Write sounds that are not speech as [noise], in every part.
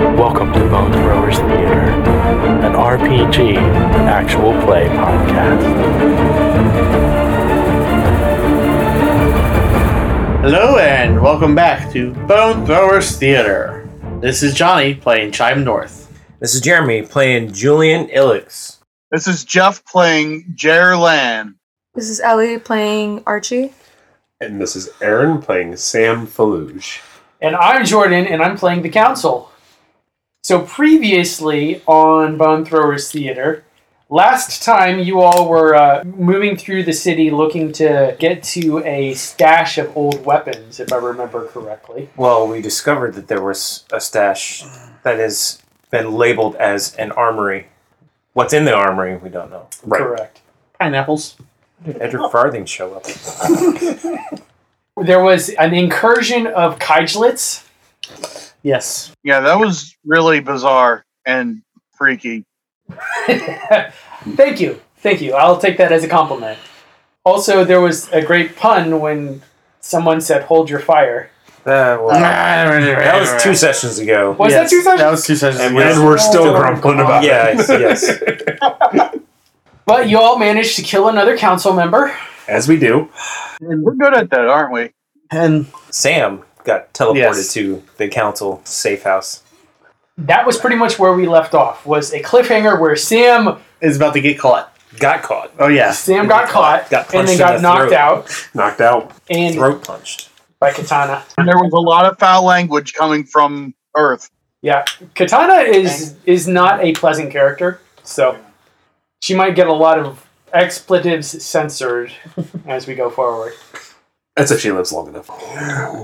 Welcome to Bone Throwers Theater, an RPG actual play podcast. Hello and welcome back to Bone Throwers Theater. This is Johnny playing Chime North. This is Jeremy playing Julian Illix. This is Jeff playing Jer Lan. This is Ellie playing Archie. And this is Aaron playing Sam Feluge. And I'm Jordan, and I'm playing the council. So previously on Bone Throwers Theater, last time you all were uh, moving through the city looking to get to a stash of old weapons, if I remember correctly. Well, we discovered that there was a stash that has been labeled as an armory. What's in the armory, we don't know. Correct. Pineapples. Did Edric Farthing show up? [laughs] There was an incursion of Kaijlits. Yes. Yeah, that was really bizarre and freaky. [laughs] Thank you. Thank you. I'll take that as a compliment. Also, there was a great pun when someone said, hold your fire. Uh, well, that was two sessions ago. Was Yes, that two sessions? That was two sessions. And, ago. we're still Oh, grumbling about Yes, yes. [laughs] But you all managed to kill another council member. As we do. And we're good at that, aren't we? And Sam got teleported Yes. to the council safe house. That was pretty much where we left off. Was a cliffhanger where Sam is about to get caught. Got caught. Oh yeah. Sam got caught Got and punched then got the knocked throat. out Knocked out. and Throat punched. by Katana. And there was a lot of foul language coming from Earth. Yeah, Katana is is not a pleasant character, so she might get a lot of expletives censored as we go forward. That's if she lives long enough.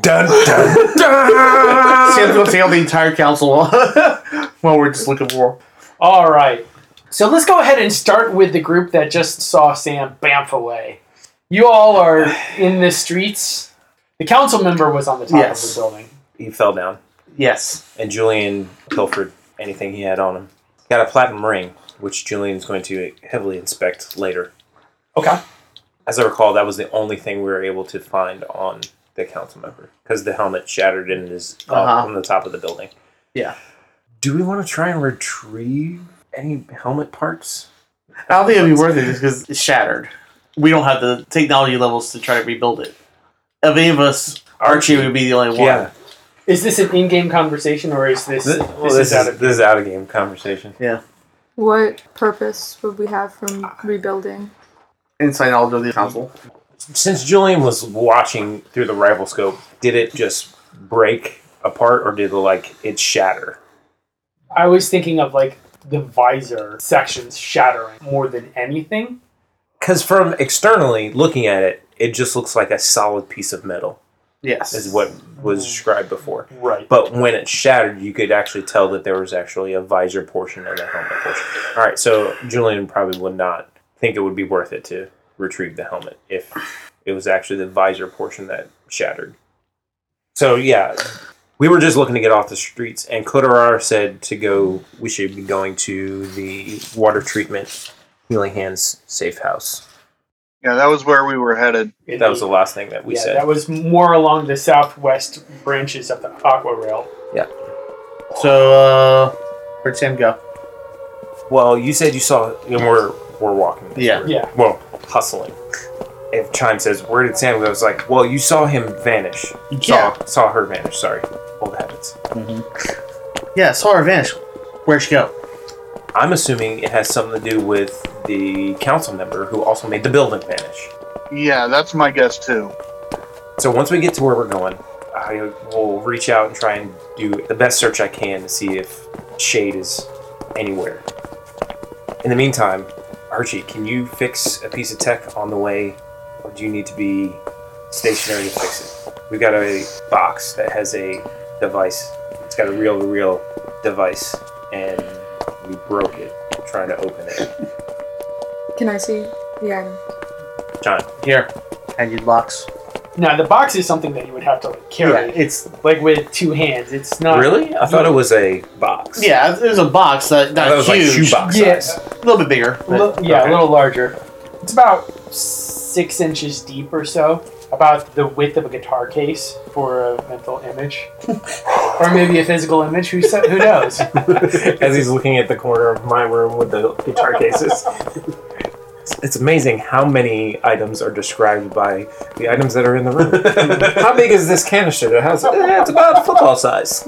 Dun, dun, Sam's [laughs] going to take out the entire council [laughs] while we're just looking for. All right. So let's go ahead and start with the group that just saw Sam bamf away. You all are in the streets. The council member was on the top Yes. of the building. He fell down. Yes. and Julian pilfered anything he had on him. Got a platinum ring, which Julian's going to heavily inspect later. Okay. As I recall, that was the only thing we were able to find on the council member because the helmet shattered and is up Uh-huh. on the top of the building. Yeah. Do we want to try and retrieve any helmet parts? I don't think it'd be worth it just because it's shattered. We don't have the technology levels to try to rebuild it. Of any of us, Archie would be the only one. Yeah. Is this an in-game conversation or is this This, this, well, this, is out of this is out of game conversation. Yeah. What purpose would we have from rebuilding? Inside knowledge of the council. Since Julian was watching through the rifle scope, did it just break apart or did it like it shatter? I was thinking of like the visor sections shattering more than anything. Because from externally looking at it, it just looks like a solid piece of metal, Yes. is what was mm. described before. Right. But when it shattered, you could actually tell that there was actually a visor portion and a helmet portion. All right, so Julian probably would not think it would be worth it to retrieve the helmet if it was actually the visor portion that shattered. So yeah, we were just looking to get off the streets, and Kodarar said to go. We should be going to the water treatment Healing Hands safe house. Yeah, that was where we were headed. That was the last thing that we yeah, said. that was more along the southwest branches of the Aqua Rail. Yeah. So, uh, where'd Sam go? well, you said you saw, and we're we're walking. Yeah. We're- Yeah. Well, hustling. If Chime says, "Where did Sam go?" It's like, well, you saw him vanish. Yeah. Saw saw her vanish. Sorry, old habits. Mm-hmm. Yeah, saw her vanish. Where'd she go? I'm assuming it has something to do with the council member who also made the building vanish. Yeah, that's my guess too. So once we get to where we're going, I will reach out and try and do the best search I can to see if Shade is anywhere. In the meantime, Archie, can you fix a piece of tech on the way, or do you need to be stationary to fix it? We've got a box that has a device. It's It's got a real, real device, and we broke it trying to open it. Can I see the item? John, Here, hand you the box. Now the box is something that you would have to like, Yeah, carry, it's like with two hands. It's not really? I thought it was a box. yeah. There's a box that I not thought it was like huge, shoebox Yeah. size. A little bit bigger. A li- yeah, okay. a little larger. It's about six inches deep or so, about the width of a guitar case for a mental image, [laughs] or maybe a physical image. Who sa- who knows? [laughs] As he's looking at the corner of my room with the guitar cases. It's- [laughs] It's amazing how many items are described by the items that are in the room. how big is this canister that has? Eh, it's about football size.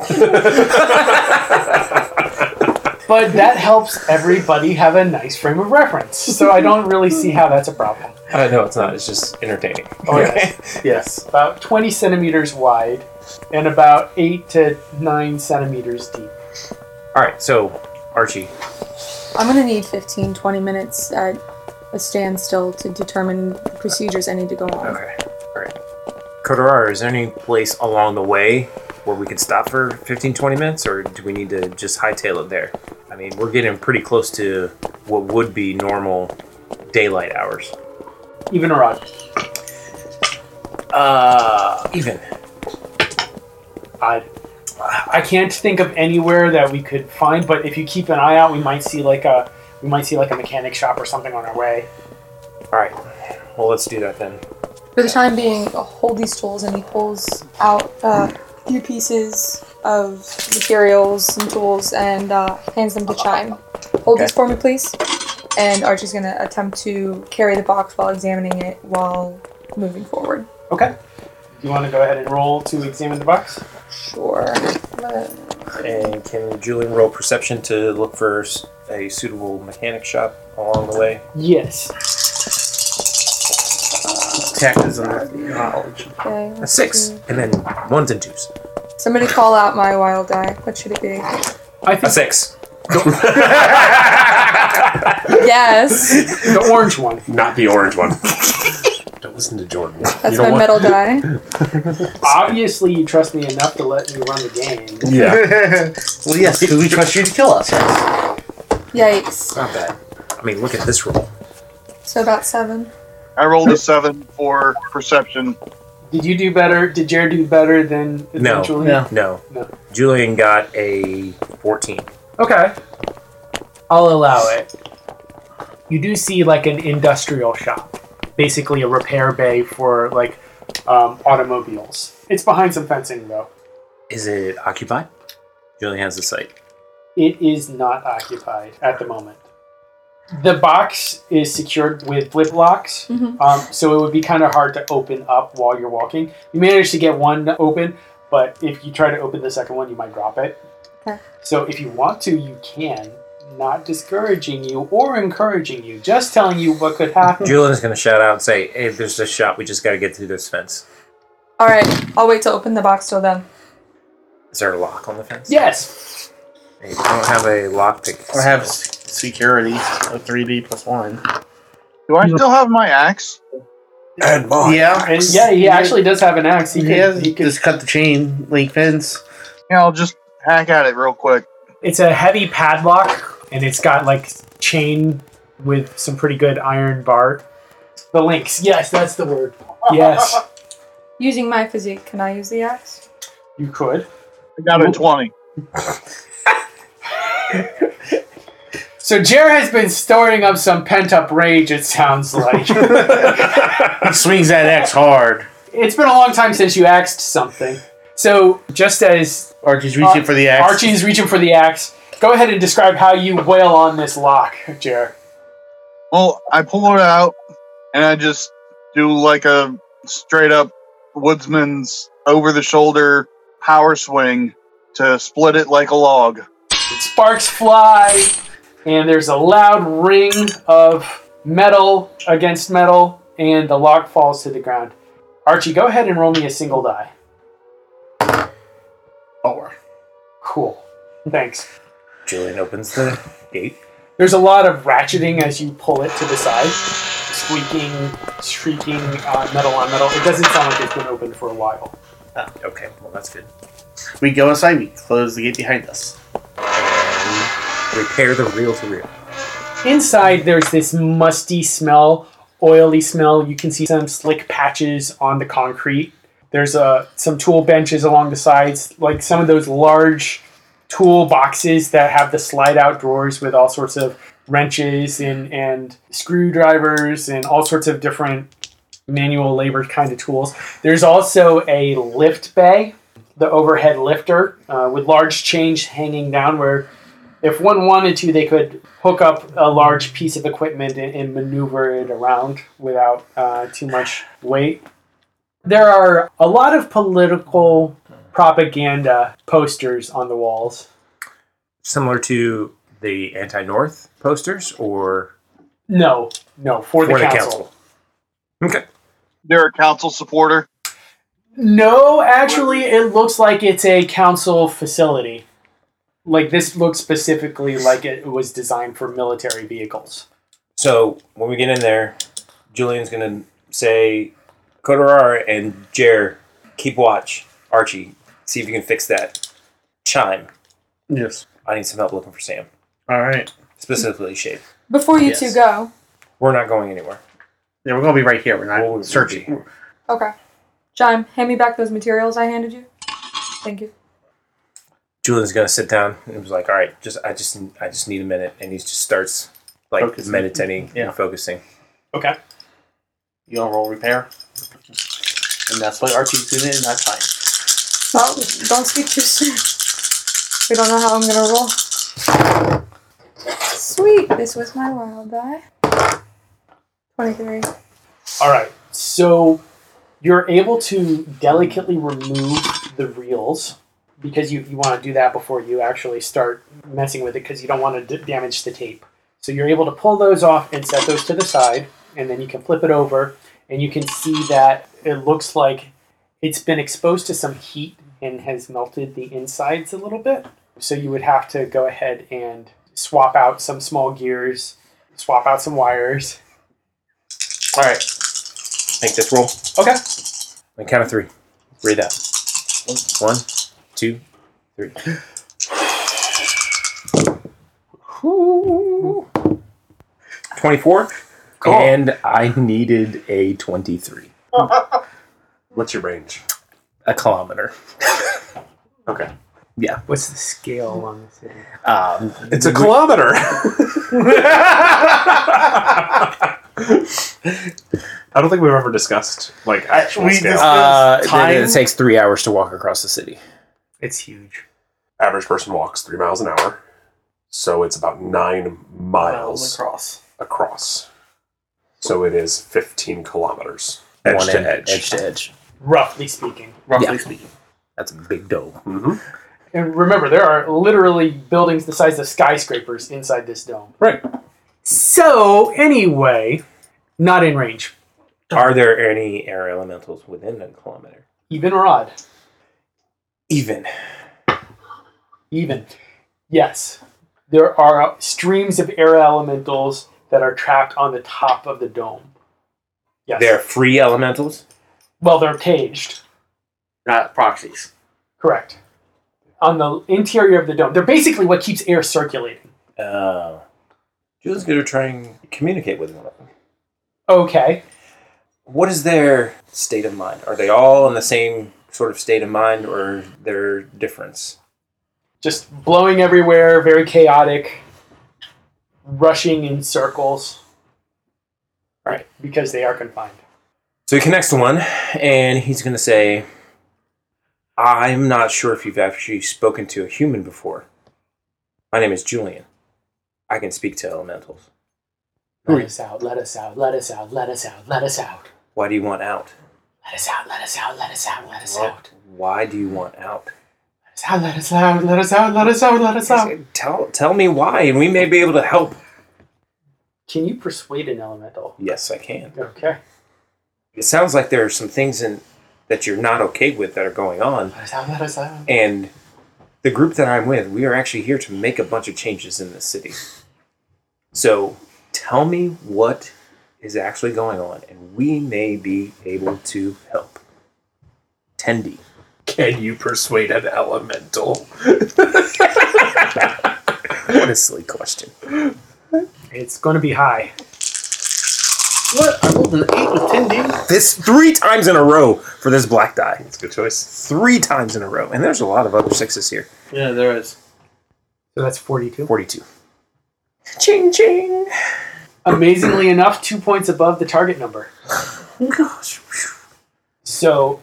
But that helps everybody have a nice frame of reference. So I don't really see how that's a problem. Uh, no, it's not. It's just entertaining. Oh, yes. [laughs] yes, About 20 centimeters wide and about 8 to 9 centimeters deep. All right, so Archie, I'm gonna need 15, 20 minutes at a standstill to determine the procedures I need to go on. Okay. All right. Kotorar, is there any place along the way where we could stop for 15, 20 minutes, or do we need to just hightail it there? I mean, we're getting pretty close to what would be normal daylight hours. Even a rod. Uh, even. I, I can't think of anywhere that we could find, but if you keep an eye out, we might see like a we might see like a mechanic shop or something on our way. All right. Well, let's do that then. For the time being, hold these tools, and he pulls out uh, a few pieces of materials and tools and uh, hands them to Chime. Hold these Okay. for me, please. And Archie's gonna attempt to carry the box while examining it while moving forward. Okay. Do you want to go ahead and roll to examine the box? Sure. And can Julian roll perception to look for s- a suitable mechanic shop along the way? Yes. Tech is under knowledge. Okay. A six, see. and then ones and twos. Somebody call out my wild die. What should it be? I A think six. Yes. the orange one. Not the orange one. Don't listen to Jordan. That's You know my what? metal die. Obviously, you trust me enough to let me run the game. Yeah. [laughs] well, yes, because we trust you to kill us. Yikes. Not bad. I mean, look at this roll. So about seven. I rolled a seven for perception. Did you do better? Did Jared do better than No. Julian? No. No. No. Julian got a 14. Okay. I'll allow it. You do see like an industrial shop, basically a repair bay for like um, automobiles. It's behind some fencing though. Is it occupied? Julian has the site. It is not occupied at the moment. The box is secured with flip locks, Mhm. um, so it would be kind of hard to open up while you're walking. You managed to get one open, but if you try to open the second one, you might drop it. Okay. So if you want to, you can. Not discouraging you or encouraging you, just telling you what could happen. Julian's going to shout out and say, hey, there's this shop. We just got to get through this fence. All right. I'll wait to open the box till then. Is there a lock on the fence? yes. Hey, I don't have a lock pick. Or have s- security of 3D plus one. Do I still have my axe? And mine. Yeah. And yeah, he actually does have an axe. He He, can, has, he can just cut the chain link fence. Yeah, I'll just hack at it real quick. It's a heavy padlock, and it's got like chain with some pretty good iron bar. The links, yes, that's the word. Yes, [laughs] Using my physique, can I use the axe? you could. I got a 20. [laughs] So Jer has been storing up some pent up rage. It sounds like [laughs] He swings that axe hard. it's been a long time since you axed something. So just as Archie's reaching Uh, for the axe. Archie is reaching for the axe, go ahead and describe how you wail on this lock, Jer. Well, I pull it out and I just do like a straight up woodsman's over the shoulder power swing to split it like a log. Sparks fly, and there's a loud ring of metal against metal, and the lock falls to the ground. Archie, go ahead and roll me a single die. Four. Cool. Thanks. Julian opens the gate. There's a lot of ratcheting as you pull it to the side, squeaking, shrieking, uh, metal on metal. It doesn't sound like it's been open for a while. Okay, well that's good. We go inside. We close the gate behind us. Repair the reel to reel. Inside, there's this musty smell, oily smell. You can see some slick patches on the concrete. There's uh, some tool benches along the sides, like some of those large tool boxes that have the slide out drawers with all sorts of wrenches and, and screwdrivers and all sorts of different manual labor kind of tools. There's also a lift bay, the overhead lifter, uh, with large chains hanging down where if one wanted to, they could hook up a large piece of equipment and, and maneuver it around without uh, too much weight. There are a lot of political propaganda posters on the walls. Similar to the anti-North posters, or No, no, for the council. Okay. They're a council supporter. No, actually, it looks like it's a council facility. Like this looks specifically like it was designed for military vehicles. So when we get in there, Julian's gonna say, Kodarar and Jer, keep watch. Archie, see if you can fix that chime. Yes. I need some help looking for Sam, All right. specifically Shade. Before you Yes. two go, We're not going anywhere. Yeah, we're gonna be right here. We're not Well, we'll searching. okay. Chime, hand me back those materials I handed you. Thank you. Julian's gonna sit down and was like, "All right, just I just I just need a minute," and he just starts like Focusing. meditating Yeah. and focusing. Okay. You gonna roll repair, and that's what Archie's doing, and that's fine. Well, don't speak too soon. We don't know how I'm gonna roll. Sweet, this was my wild die. 23. All right. So you're able to delicately remove the reels because you, you want to do that before you actually start messing with it because you don't want to d- damage the tape. So you're able to pull those off and set those to the side, and then you can flip it over, and you can see that it looks like it's been exposed to some heat and has melted the insides a little bit. So you would have to go ahead and swap out some small gears, swap out some wires. All right, make this roll. Okay. On count of three, read that. One, two, three. Twenty-four, Cool. and I needed a twenty-three, [laughs] What's your range? a kilometer. Okay. Yeah. What's the scale on the city? Um, It's a kilometer. [laughs] I don't think we've ever discussed like actual we scale. uh, it, it takes three hours to walk across the city. It's huge. Average person walks three miles an hour, so it's about nine miles across. across. So it is fifteen kilometers, edge One to end, edge. edge to edge. Roughly speaking. Roughly Yeah. speaking. That's a big dome. hmm And remember, there are literally buildings the size of skyscrapers inside this dome. Right. So, anyway, not in range. Are there any air elementals within a kilometer? Even or odd? Even. Even. Yes. There are streams of air elementals that are trapped on the top of the dome. Yes. They're free elementals. Well, they're caged. Not proxies. Correct. On the interior of the dome. They're basically what keeps air circulating. Oh. Julian's going to try and communicate with one of them. Okay. What is their state of mind? Are they all in the same sort of state of mind, or their difference? just blowing everywhere, very chaotic, rushing in circles. Right, because they are confined. So he connects to one, and he's going to say, "I'm not sure if you've actually spoken to a human before. My name is Julian. I can speak to elementals. Let us out, let us out, let us out, let us out, let us out. Why do you want out? Let us out, let us out, let us out, let us Well, out. Why do you want out? Let us out, let us out, let us out, let us out, let us out. Tell tell me why, and we may be able to help. Can you persuade an elemental? Yes, I can. Okay. It sounds like there are some things in that you're not okay with that are going on, Let us out, let us out. and the group that I'm with, we are actually here to make a bunch of changes in the city. So tell me what is actually going on, and we may be able to help. Tendi. Can you persuade an elemental? what a silly question. It's going to be high. What? I rolled an eight with ten damage. This three times in a row for this black die. That's a good choice. Three times in a row. And there's a lot of other sixes here. Yeah, there is. So that's 42. 42. Ching ching. Amazingly enough, two points above the target number. Gosh. So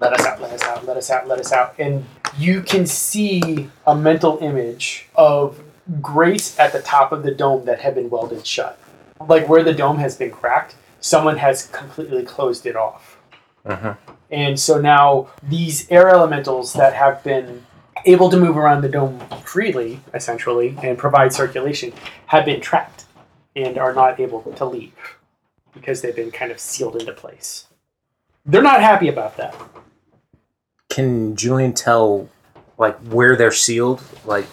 let us out, let us out, let us out, let us out. And you can see a mental image of grates at the top of the dome that have been welded shut. Like where the dome has been cracked, someone has completely closed it off. Uh-huh. And so now these air elementals that have been able to move around the dome freely, essentially, and provide circulation, have been trapped and are not able to leave because they've been kind of sealed into place. They're not happy about that. Can Julian tell like where they're sealed? Like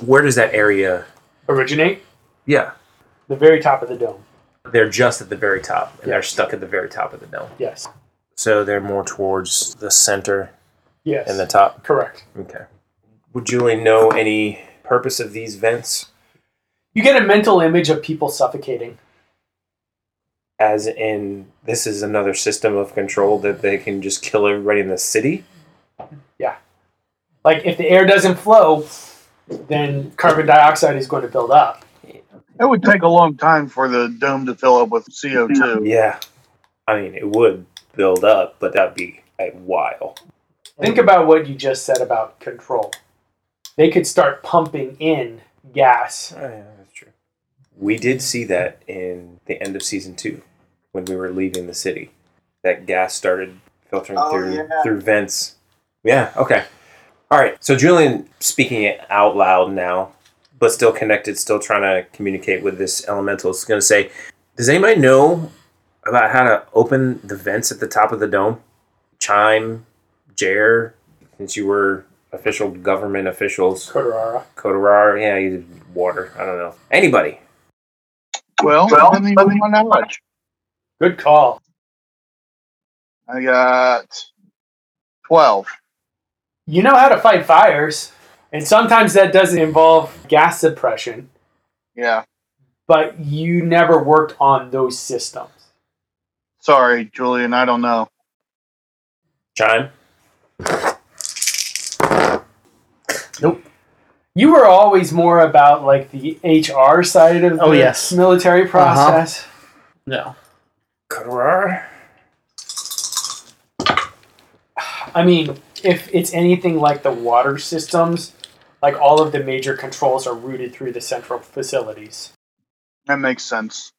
where does that area Originate Yeah. the very top of the dome. They're just at the very top and Yeah. they're stuck at the very top of the dome. Yes. So they're more towards the center Yes. and the top. Correct. Okay. Would Julian know any purpose of these vents? You get a mental image of people suffocating. As in, this is another system of control that they can just kill everybody in the city? Yeah, like if the air doesn't flow, then carbon dioxide is going to build up. It would take a long time for the dome to fill up with CO2. Yeah. I mean, it would build up, but that'd be a while. Think about what you just said about control. They could start pumping in gas. Oh, yeah, that's true. We did see that in the end of season two when we were leaving the city. That gas started filtering Oh, through yeah. through vents. Yeah, okay. All right. So Julian speaking it out loud now, but still connected, still trying to communicate with this elemental is going to say, "Does anybody know about how to open the vents at the top of the dome?" Chime, Jer, since you were official government officials, Kotarara. Kotarar, yeah, you did water. I don't know. Anybody? Well, Well, let me use my knowledge. Good call. I got 12. You know how to fight fires, and sometimes that doesn't involve gas suppression, Yeah. but you never worked on those systems. Sorry, Julian, I don't know. Chime. You were always more about like the HR side of Oh, the yes. military uh-huh. process. No. Kotarar. I mean, if it's anything like the water systems, like all of the major controls are routed through the central facilities. That makes sense.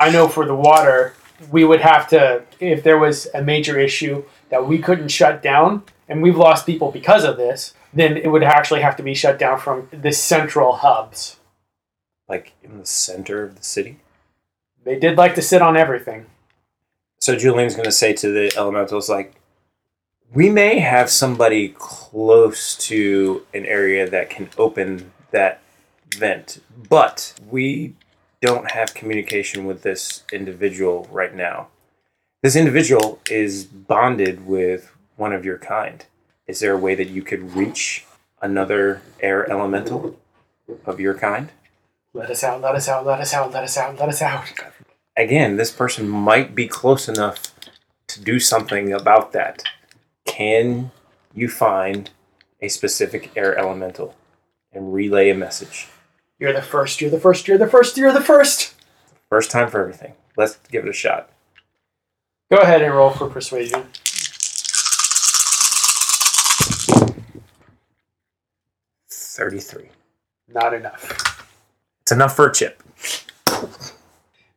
I know for the water, we would have to, if there was a major issue that we couldn't shut down, and we've lost people because of this, then it would actually have to be shut down from the central hubs. Like in the center of the city. They did like to sit on everything. So Julian's going to say to the elementals, like, we may have somebody close to an area that can open that vent, but we don't have communication with this individual right now. This individual is bonded with one of your kind. Is there a way that you could reach another air elemental of your kind? Let us out, let us out, let us out, let us out, let us out. again, this person might be close enough to do something about that. Can you find a specific air elemental and relay a message? You're the first, you're the first, you're the first, you're the first. First time for everything. Let's give it a shot. Go ahead and roll for persuasion. Thirty-three. Not enough. It's enough for a chip.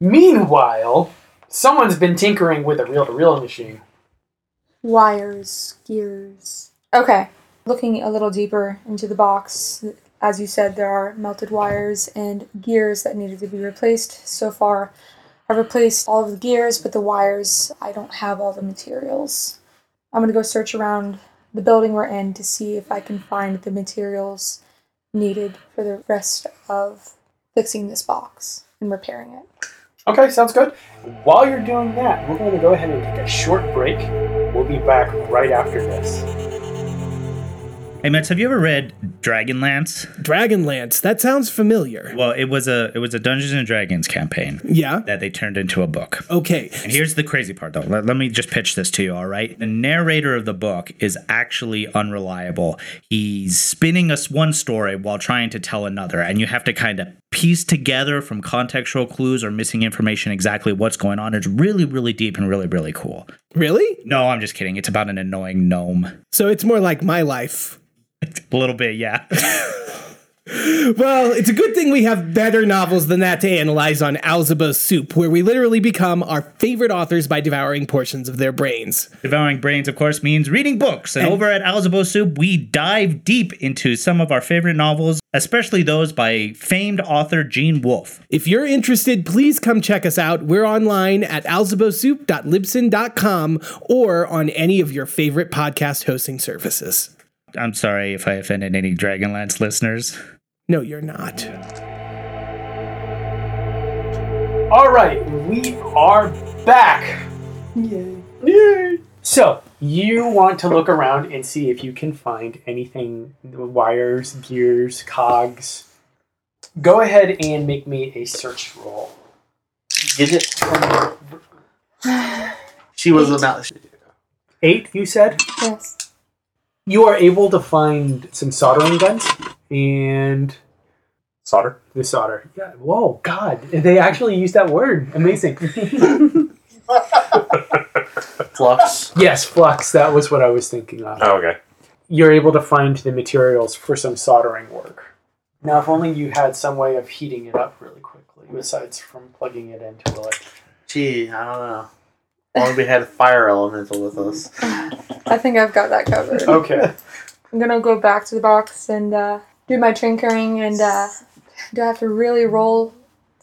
Meanwhile, someone's been tinkering with a reel to reel machine. Wires, gears. Okay. Looking a little deeper into the box, as you said, there are melted wires and gears that needed to be replaced. So far, I've replaced all of the gears, but the wires, I don't have all the materials. I'm going to go search around the building we're in to see if I can find the materials needed for the rest of fixing this box and repairing it. Okay, sounds good. While you're doing that, we're going to go ahead and take a short break. We'll be back right after this. Hey, Mets, have you ever read Dragonlance? Dragonlance. That sounds familiar. Well, it was a it was a Dungeons and Dragons campaign Yeah. that they turned into a book. Okay. And here's the crazy part, though. Let, let me just pitch this to you, all right? The narrator of the book is actually unreliable. He's spinning us one story while trying to tell another, and you have to kind of piece together from contextual clues or missing information exactly what's going on. It's really, really deep and really, really cool. Really? No, I'm just kidding. It's about an annoying gnome. So it's more like my life. [laughs] A little bit, yeah. [laughs] Well, it's a good thing we have better novels than that to analyze on Alzabo's Soup, where we literally become our favorite authors by devouring portions of their brains. Devouring Brains, of course, means reading books. And over at Alzabo Soup, we dive deep into some of our favorite novels, especially those by famed author Gene Wolfe. If you're interested, please come check us out. We're online at alzabosoup.libsyn.com or on any of your favorite podcast hosting services. I'm sorry if I offended any Dragonlance listeners. No, you're not. All right, we are back. Yay. Yay. So, you want to look around and see if you can find anything wires, gears, cogs. Go ahead and make me a search roll. Get it? [sighs] She was about. Eight, you said? Yes. You are able to find some soldering guns and Solder. the solder. Yeah. Whoa, God. They actually used that word. Amazing. [laughs] Flux. yes, flux. That was what I was thinking of. Oh, okay. you're able to find the materials for some soldering work. Now, if only you had some way of heating it up really quickly, besides from plugging it into it. Gee, I don't know. Only we had fire elemental with us. I think I've got that covered. Okay. I'm gonna go back to the box and uh, do my trinkering and uh, do I have to really roll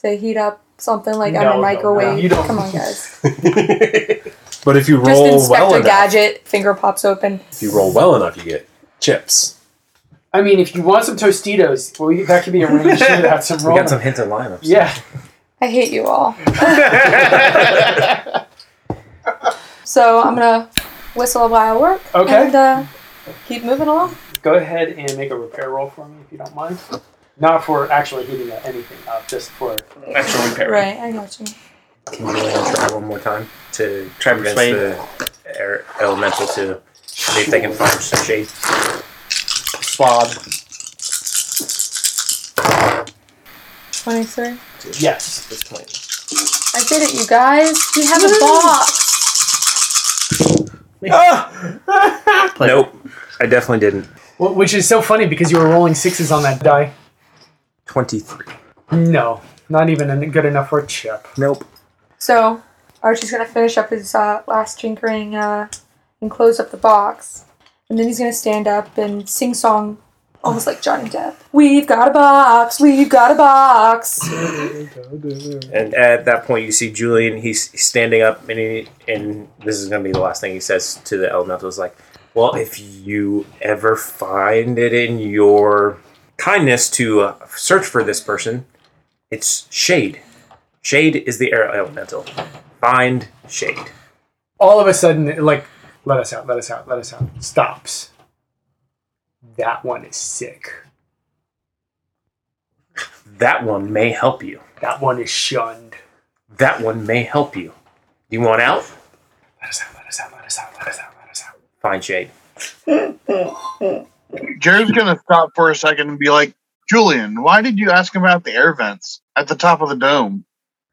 to heat up something like No, on no, a no, microwave? you don't. Come on, guys. [laughs] But if you Just roll Inspector well enough, Gadget, finger pops open. if you roll well enough, you get chips. I mean, if you want some Tostitos, well, you- that could be arranged to have some [laughs] We rolling. got some hints and lineups. Yeah. I hate you all. [laughs] So I'm gonna whistle a while I work. Okay. And uh, keep moving along. Go ahead and make a repair roll for me if you don't mind. Not for actually heating up anything up, just for. Actual repair. Right, I got you. Can you really try one more time to Try convince persuade. the air elemental to see if they can find some shade? Swab. Twenty-three. Yes. At this point. I did it, you guys. We have a box. Nope. I definitely didn't. Well, which is so funny because you were rolling sixes on that die. 23. No, not even en- good enough for a chip. Nope. So Archie's gonna finish up his uh, last tinkering uh, and close up the box, and then he's gonna stand up and sing song, almost like Johnny Depp. We've got a box. We've got a box. And at that point, you see Julian. He's he's standing up, and he, and this is going to be the last thing he says to the elemental. Is like, well, if you ever find it in your kindness to uh, search for this person, it's shade. Shade is the air elemental. Find shade. all of a sudden, it, like, let us out, let us out, let us out, stops. That one is sick. That one may help you. That one is shunned. That one may help you. You want out? Let us out, let us out, let us out, let us out, let us out. Find shade. Jerry's gonna stop for a second and be like, Julian, why did you ask about the air vents at the top of the dome?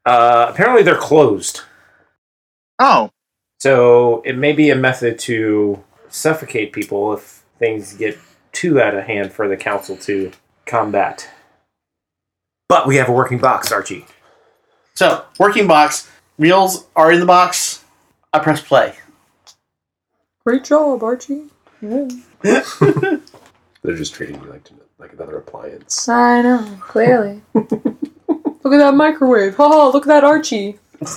Uh, apparently, they're closed. Oh, So it may be a method to suffocate people if things get too out of hand for the council to combat. But we have a working box, Archie. So, working box. Reels are in the box. I press play. Great job, Archie. Yeah. [laughs] They're just treating you like like another appliance. I know, clearly. [laughs] look at that microwave. Oh, look at that Archie. [laughs]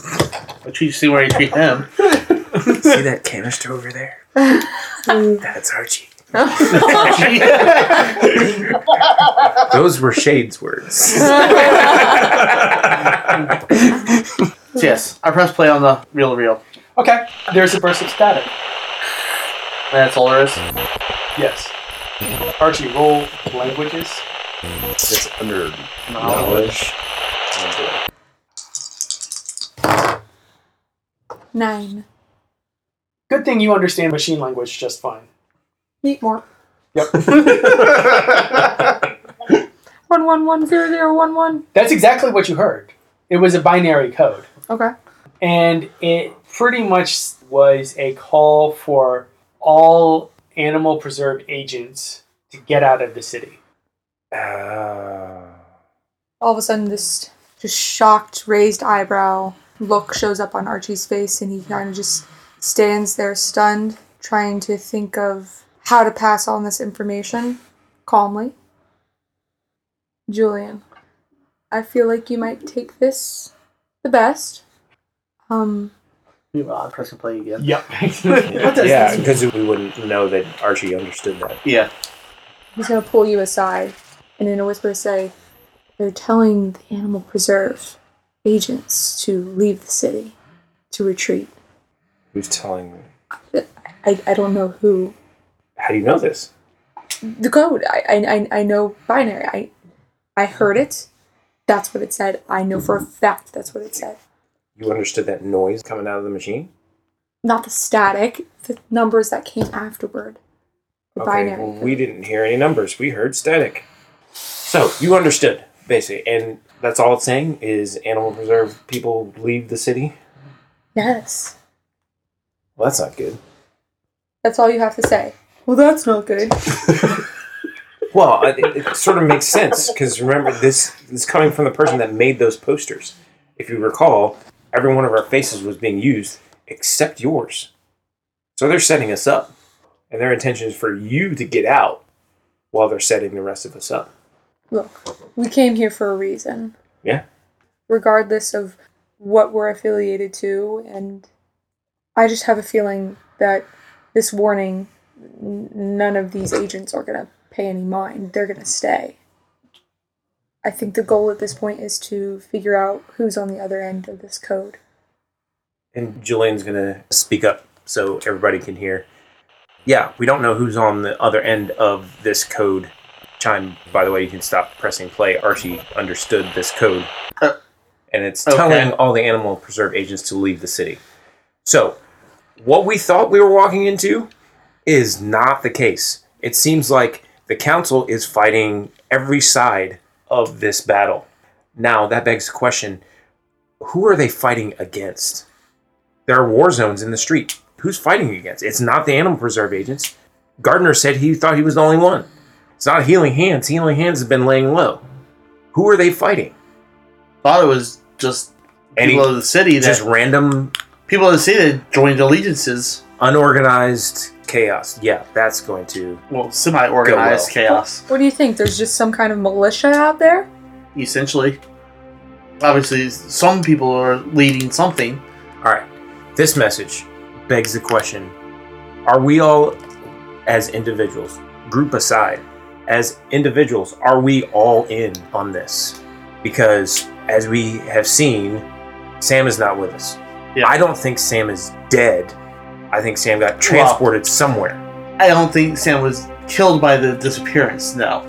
But you see where you treat them. See that canister over there? That's Archie. [laughs] Those were Shade's words. [laughs] So yes, I press play on the reel to reel. Okay, there's a burst of static. And that's all there is. Yes. Archie, roll languages. It's under Knowledge. knowledge. Nine. Good thing you understand machine language just fine. Meet more. Yep. [laughs] One one one zero zero one one. That's exactly what you heard. It was a binary code. Okay. and it pretty much was a call for all animal preserve agents to get out of the city. Uh, All of a sudden, this just shocked, raised eyebrow look shows up on Archie's face, and he kind of just stands there stunned, trying to think of how to pass on this information calmly. Julian, I feel like you might take this the best. Um, Meanwhile, I'm pressing play again. Yep. [laughs] Yeah, because we wouldn't know that Archie understood that. Yeah. he's gonna pull you aside and in a whisper say, They're telling the animal preserve agents to leave the city, to retreat. Who's telling? me? I, I don't know who. How do you know this? The code. I, I, I- know binary. I, I heard it. That's what it said. I know for a fact that's what it said. You understood that noise coming out of the machine? Not the static, the numbers that came afterward. The Okay, binary. well, we didn't hear any numbers. We heard static. So you understood basically, and that's all it's saying is animal preserve people leave the city. Yes. Well, that's not good. That's all you have to say. Well, that's not good. [laughs] Well, it, it sort of makes sense because remember this is coming from the person that made those posters. If you recall, every one of our faces was being used except yours. So they're setting us up, and their intention is for you to get out while they're setting the rest of us up. Look, we came here for a reason. Yeah. Regardless of what we're affiliated to, and I just have a feeling that this warning, none of these agents are going to pay any mind. They're going to stay. I think the goal at this point is to figure out who's on the other end of this code. And Julian's gonna speak up so everybody can hear. Yeah, we don't know who's on the other end of this code. Chime, by the way, you can stop pressing play. Archie understood this code. Uh, and it's okay. telling all the animal preserve agents to leave the city. So, what we thought we were walking into is not the case. It seems like the council is fighting every side of this battle. Now, that begs the question who are they fighting against? There are war zones in the street. Who's fighting against? It's not the animal preserve agents. Gardner said he thought he was the only one. It's not Healing Hands. Healing Hands has been laying low. Who are they fighting? Thought it was just Any- people of the city that Just random, people of the city that joined allegiances. unorganized chaos. Yeah, that's going to. Well, semi-organized Go chaos, What do you think? There's just some kind of militia out there? essentially. Obviously, some people are leading something. All right. This message begs the question Are we all, as individuals, group aside, as individuals, are we all in on this? Because as we have seen, Sam is not with us. Yeah. I don't think Sam is dead. I think Sam got transported somewhere. I don't think Sam was killed by the disappearance. No.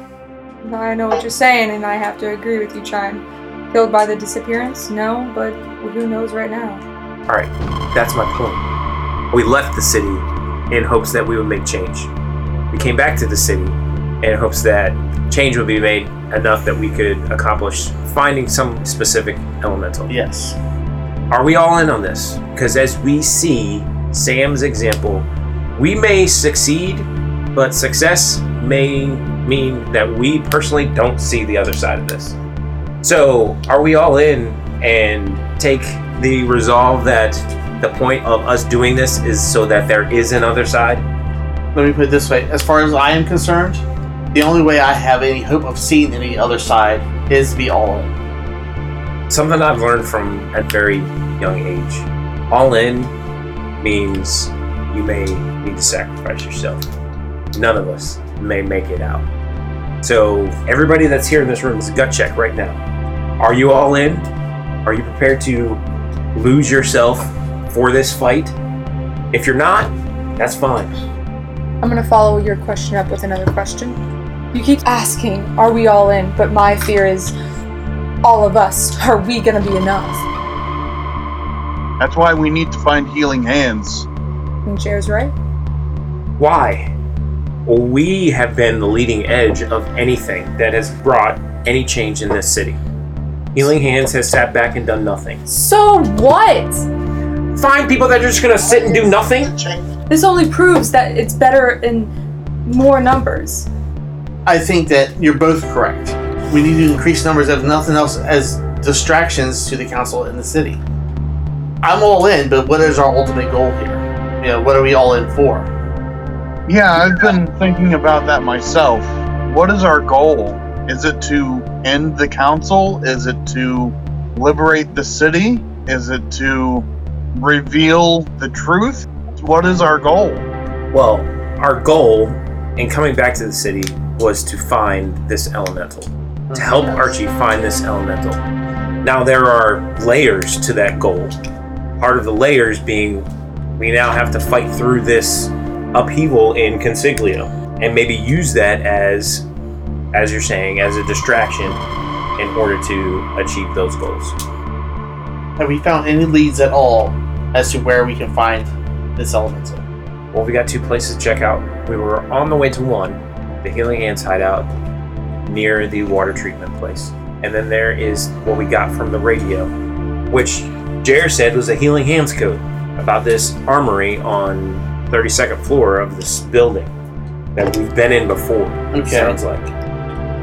I know what you're saying, and I have to agree with you, Chime. Killed by the disappearance? No, but who knows right now? All right, that's my point. We left the city in hopes that we would make change. We came back to the city in hopes that change would be made enough that we could accomplish finding some specific elemental. Yes. Are we all in on this? Because as we see Sam's example, we may succeed, but success may mean that we personally don't see the other side of this. So, are we all in and take the resolve that the point of us doing this is so that there is an other side? Let me put it this way: as far as I am concerned, the only way I have any hope of seeing any other side is to be all in. Something I've learned from a very young age. All in means you may need to sacrifice yourself. None of us may make it out. So, everybody that's here in this room is a gut check right now. Are you all in? Are you prepared to lose yourself for this fight? If you're not, that's fine. I'm gonna follow your question up with another question. You keep asking, are we all in? But my fear is, all of us, are we gonna be enough? That's why we need to find healing hands. And Chair's right. Why? Well, we have been the leading edge of anything that has brought any change in this city. Healing Hands has sat back and done nothing. So what? Find people that are just gonna sit and do nothing? This only proves that it's better in more numbers. I think that you're both correct. We need to increase numbers if nothing else as distractions to the council in the city. I'm all in, but what is our ultimate goal here? You know, what are we all in for? Yeah, I've been thinking about that myself. What is our goal? Is it to end the council? Is it to liberate the city? Is it to reveal the truth? What is our goal? Well, our goal in coming back to the city was to find this elemental. To help mm-hmm. Archi find this elemental. Now, there are layers to that goal. Part of the layers being we now have to fight through this upheaval in Consiglio and maybe use that as, as you're saying, as a distraction in order to achieve those goals. Have we found any leads at all as to where we can find this elemental? Well, we got two places to check out. We were on the way to one, the Healing Hands hideout near the water treatment place. And then there is what we got from the radio, which Jerr said was a Healing Hands code about this armory on 32nd floor of this building that we've been in before. it Okay. Sounds like.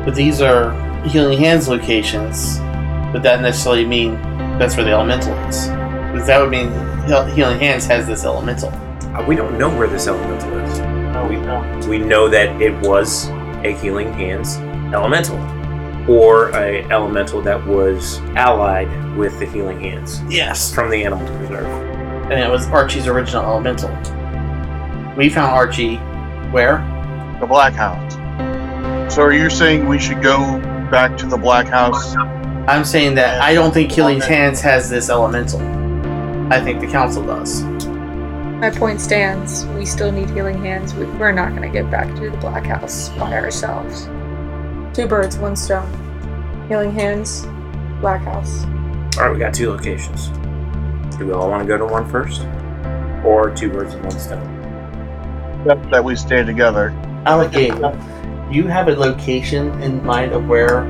But these are healing hands locations. Would that necessarily mean that's where the elemental is? Because that would mean healing hands has this elemental. Uh, we don't know where this elemental is. No, we don't. We know that it was a Healing Hands elemental, or a elemental that was allied with the Healing Hands Yes. from the Animal Reserve. And it was Archi's original elemental. We found Archi where? The Black House. So are you saying we should go back to the Black House? I'm saying that I don't think Healing Hands has this elemental. I think the council does. My point stands. We still need healing hands. We- We're not gonna get back to the Black House by ourselves. Two birds, one stone. Healing hands, Black House. All right, we got two locations. Do we all want to go to one first, or two birds with one stone? That we stay together. Alligator, do you have a location in mind of where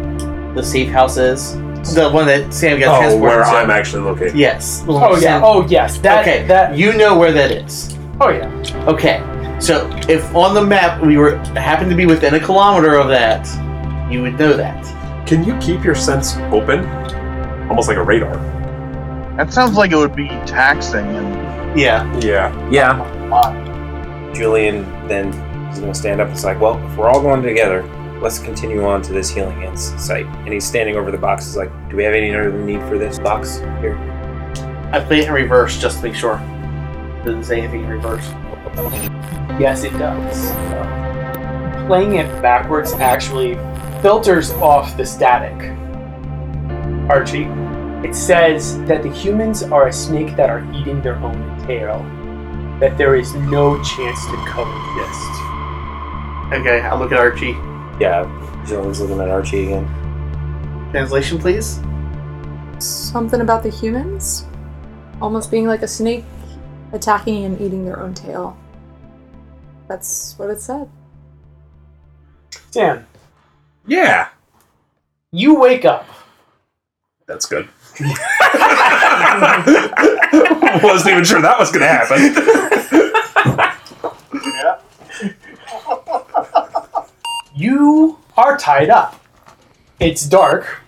the safe house is? The one that Sam got Oh, transported where to? I'm actually located. Yes. Oh yeah. Sam- Oh yes. That okay. that. you know where that is. Oh yeah. Okay. So if on the map we were happened to be within a kilometer of that, you would know that. Can you keep your sense open? Almost like a radar. That sounds like it would be taxing and Yeah. Yeah. Yeah. Julian then is going to stand up and say, like, "Well, if we're all going together, let's continue on to this healing hands site." And he's standing over the box. He's like, "Do we have any other need for this box here?" I played it in reverse just to make sure. Doesn't say anything in reverse. Yes, it does. Uh, playing it backwards actually filters off the static. Archi, it says that the humans are a snake that are eating their own tail. That there is no chance to coexist. Okay, I'll look at Archi. Yeah. Julian's looking at Archi again. Translation, please. Something about the humans? Almost being like a snake attacking and eating their own tail. That's what it said. Sam, Yeah. you wake up. That's good. [laughs] Wasn't even sure that was going to happen. Yeah. [laughs] you are tied up. It's dark.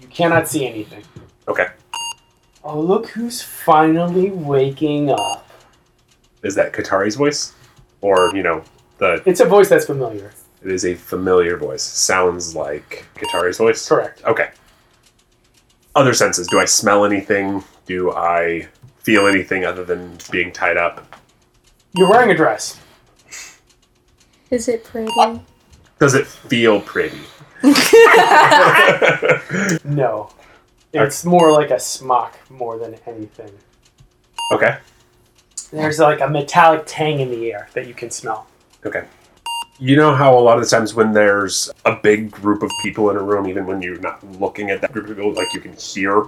You cannot see anything. Okay. Oh, look who's finally waking up. Is that Katari's voice? Or, you know, the It's a voice that's familiar. It is a familiar voice. Sounds like Katari's voice? Correct. Okay. Other senses. Do I smell anything? Do I feel anything other than being tied up? You're wearing a dress. Is it pretty? Does it feel pretty? [laughs] No. It's more like a smock more than anything. Okay. There's like a metallic tang in the air that you can smell. Okay. You know how a lot of the times when there's a big group of people in a room, even when you're not looking at that group of people, like you can hear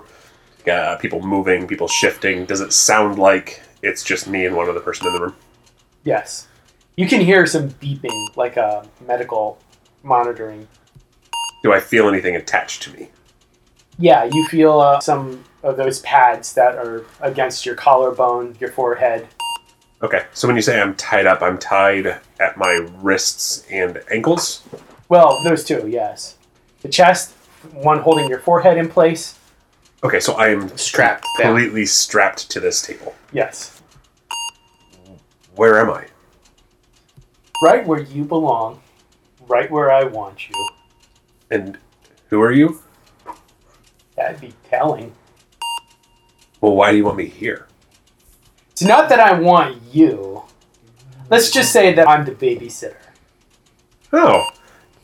uh, people moving, people shifting. Does it sound like it's just me and one other person in the room? Yes. You can hear some beeping, like a medical monitoring. Do I feel anything attached to me? Yeah, you feel uh, some of those pads that are against your collarbone, your forehead. Okay, so when you say I'm tied up, I'm tied at my wrists and ankles. Well, those two, yes. The chest, one holding your forehead in place. Okay, so I am Strapped down. completely strapped to this table. Yes. Where am I? Right where you belong. Right where I want you. And who are you? That'd be telling. Well, why do you want me here? It's not that I want you. Let's just say that I'm the babysitter. Oh,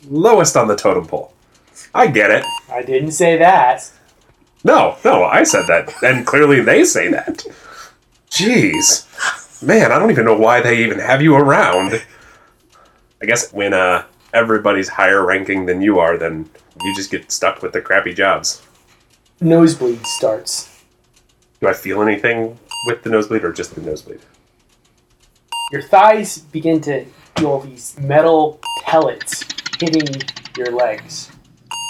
lowest on the totem pole. I get it. I didn't say that. No, no, I said that, and clearly they say that. Jeez, man, I don't even know why they even have you around. I guess when uh, everybody's higher ranking than you are, then you just get stuck with the crappy jobs. Nosebleed starts. Do I feel anything with the nosebleed or just the nosebleed? Your thighs begin to feel these metal pellets hitting your legs.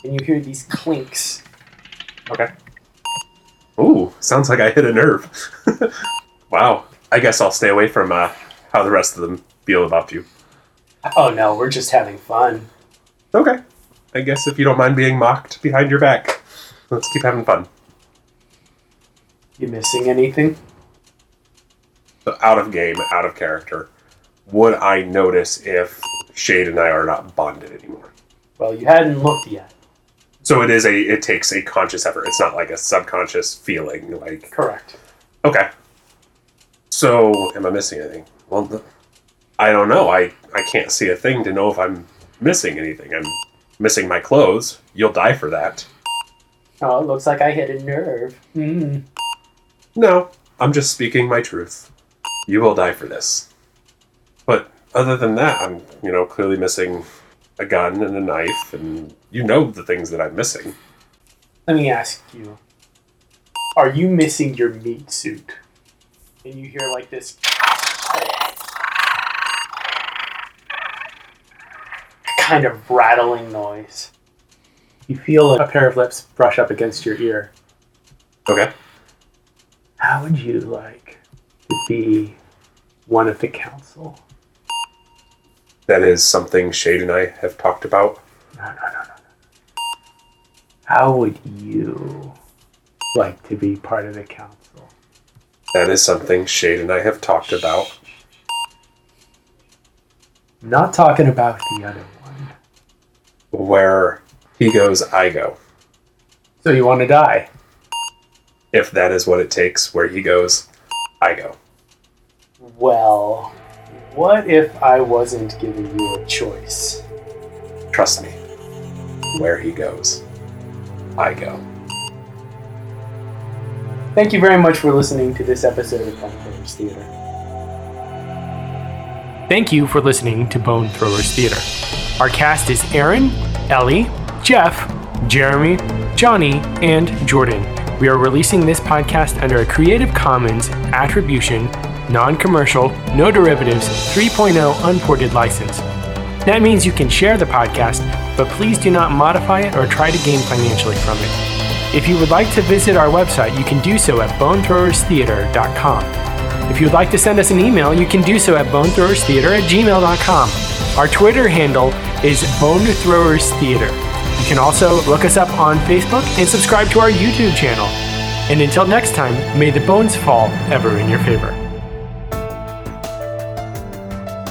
And you hear these clinks. Okay. Ooh, sounds like I hit a nerve. [laughs] wow. I guess I'll stay away from uh, how the rest of them feel about you. Oh no, we're just having fun. Okay. I guess if you don't mind being mocked behind your back, let's keep having fun. You missing anything? Out of game, out of character, would I notice if Shade and I are not bonded anymore? Well, you hadn't looked yet. So it is a it takes a conscious effort. It's not like a subconscious feeling like Correct. okay. So am I missing anything? Well, I don't know. I I can't see a thing to know if I'm missing anything. I'm missing my clothes. You'll die for that. Oh, it looks like I hit a nerve. Mm. No, I'm just speaking my truth. You will die for this. But other than that, I'm, you know, clearly missing a gun and a knife, and you know the things that I'm missing. Let me ask you Are you missing your meat suit? And you hear like this kind of rattling noise. You feel a pair of lips brush up against your ear. Okay. How would you like to be one of the council? That is something Shade and I have talked about. No, no, no, no, no. How would you like to be part of the council? That is something Shade and I have talked about. Not talking about the other one. Where he goes, I go. So you want to die? If that is what it takes, where he goes, I go. Well, what if I wasn't giving you a choice? Trust me. Where he goes, I go. Thank you very much for listening to this episode of Bone Throwers Theater. Thank you for listening to Bone Throwers Theater. Our cast is Aaron, Ellie, Jeff, Jeremy, Johnny, and Jordan. We are releasing this podcast under a Creative Commons Attribution, Non Commercial, No Derivatives 3.0 Unported license. That means you can share the podcast, but please do not modify it or try to gain financially from it. If you would like to visit our website, you can do so at bonethrowerstheater.com. If you'd like to send us an email, you can do so at bonethrowerstheater at gmail.com. Our Twitter handle is bonethrowerstheater. You can also look us up on Facebook and subscribe to our YouTube channel. And until next time, may the bones fall ever in your favor.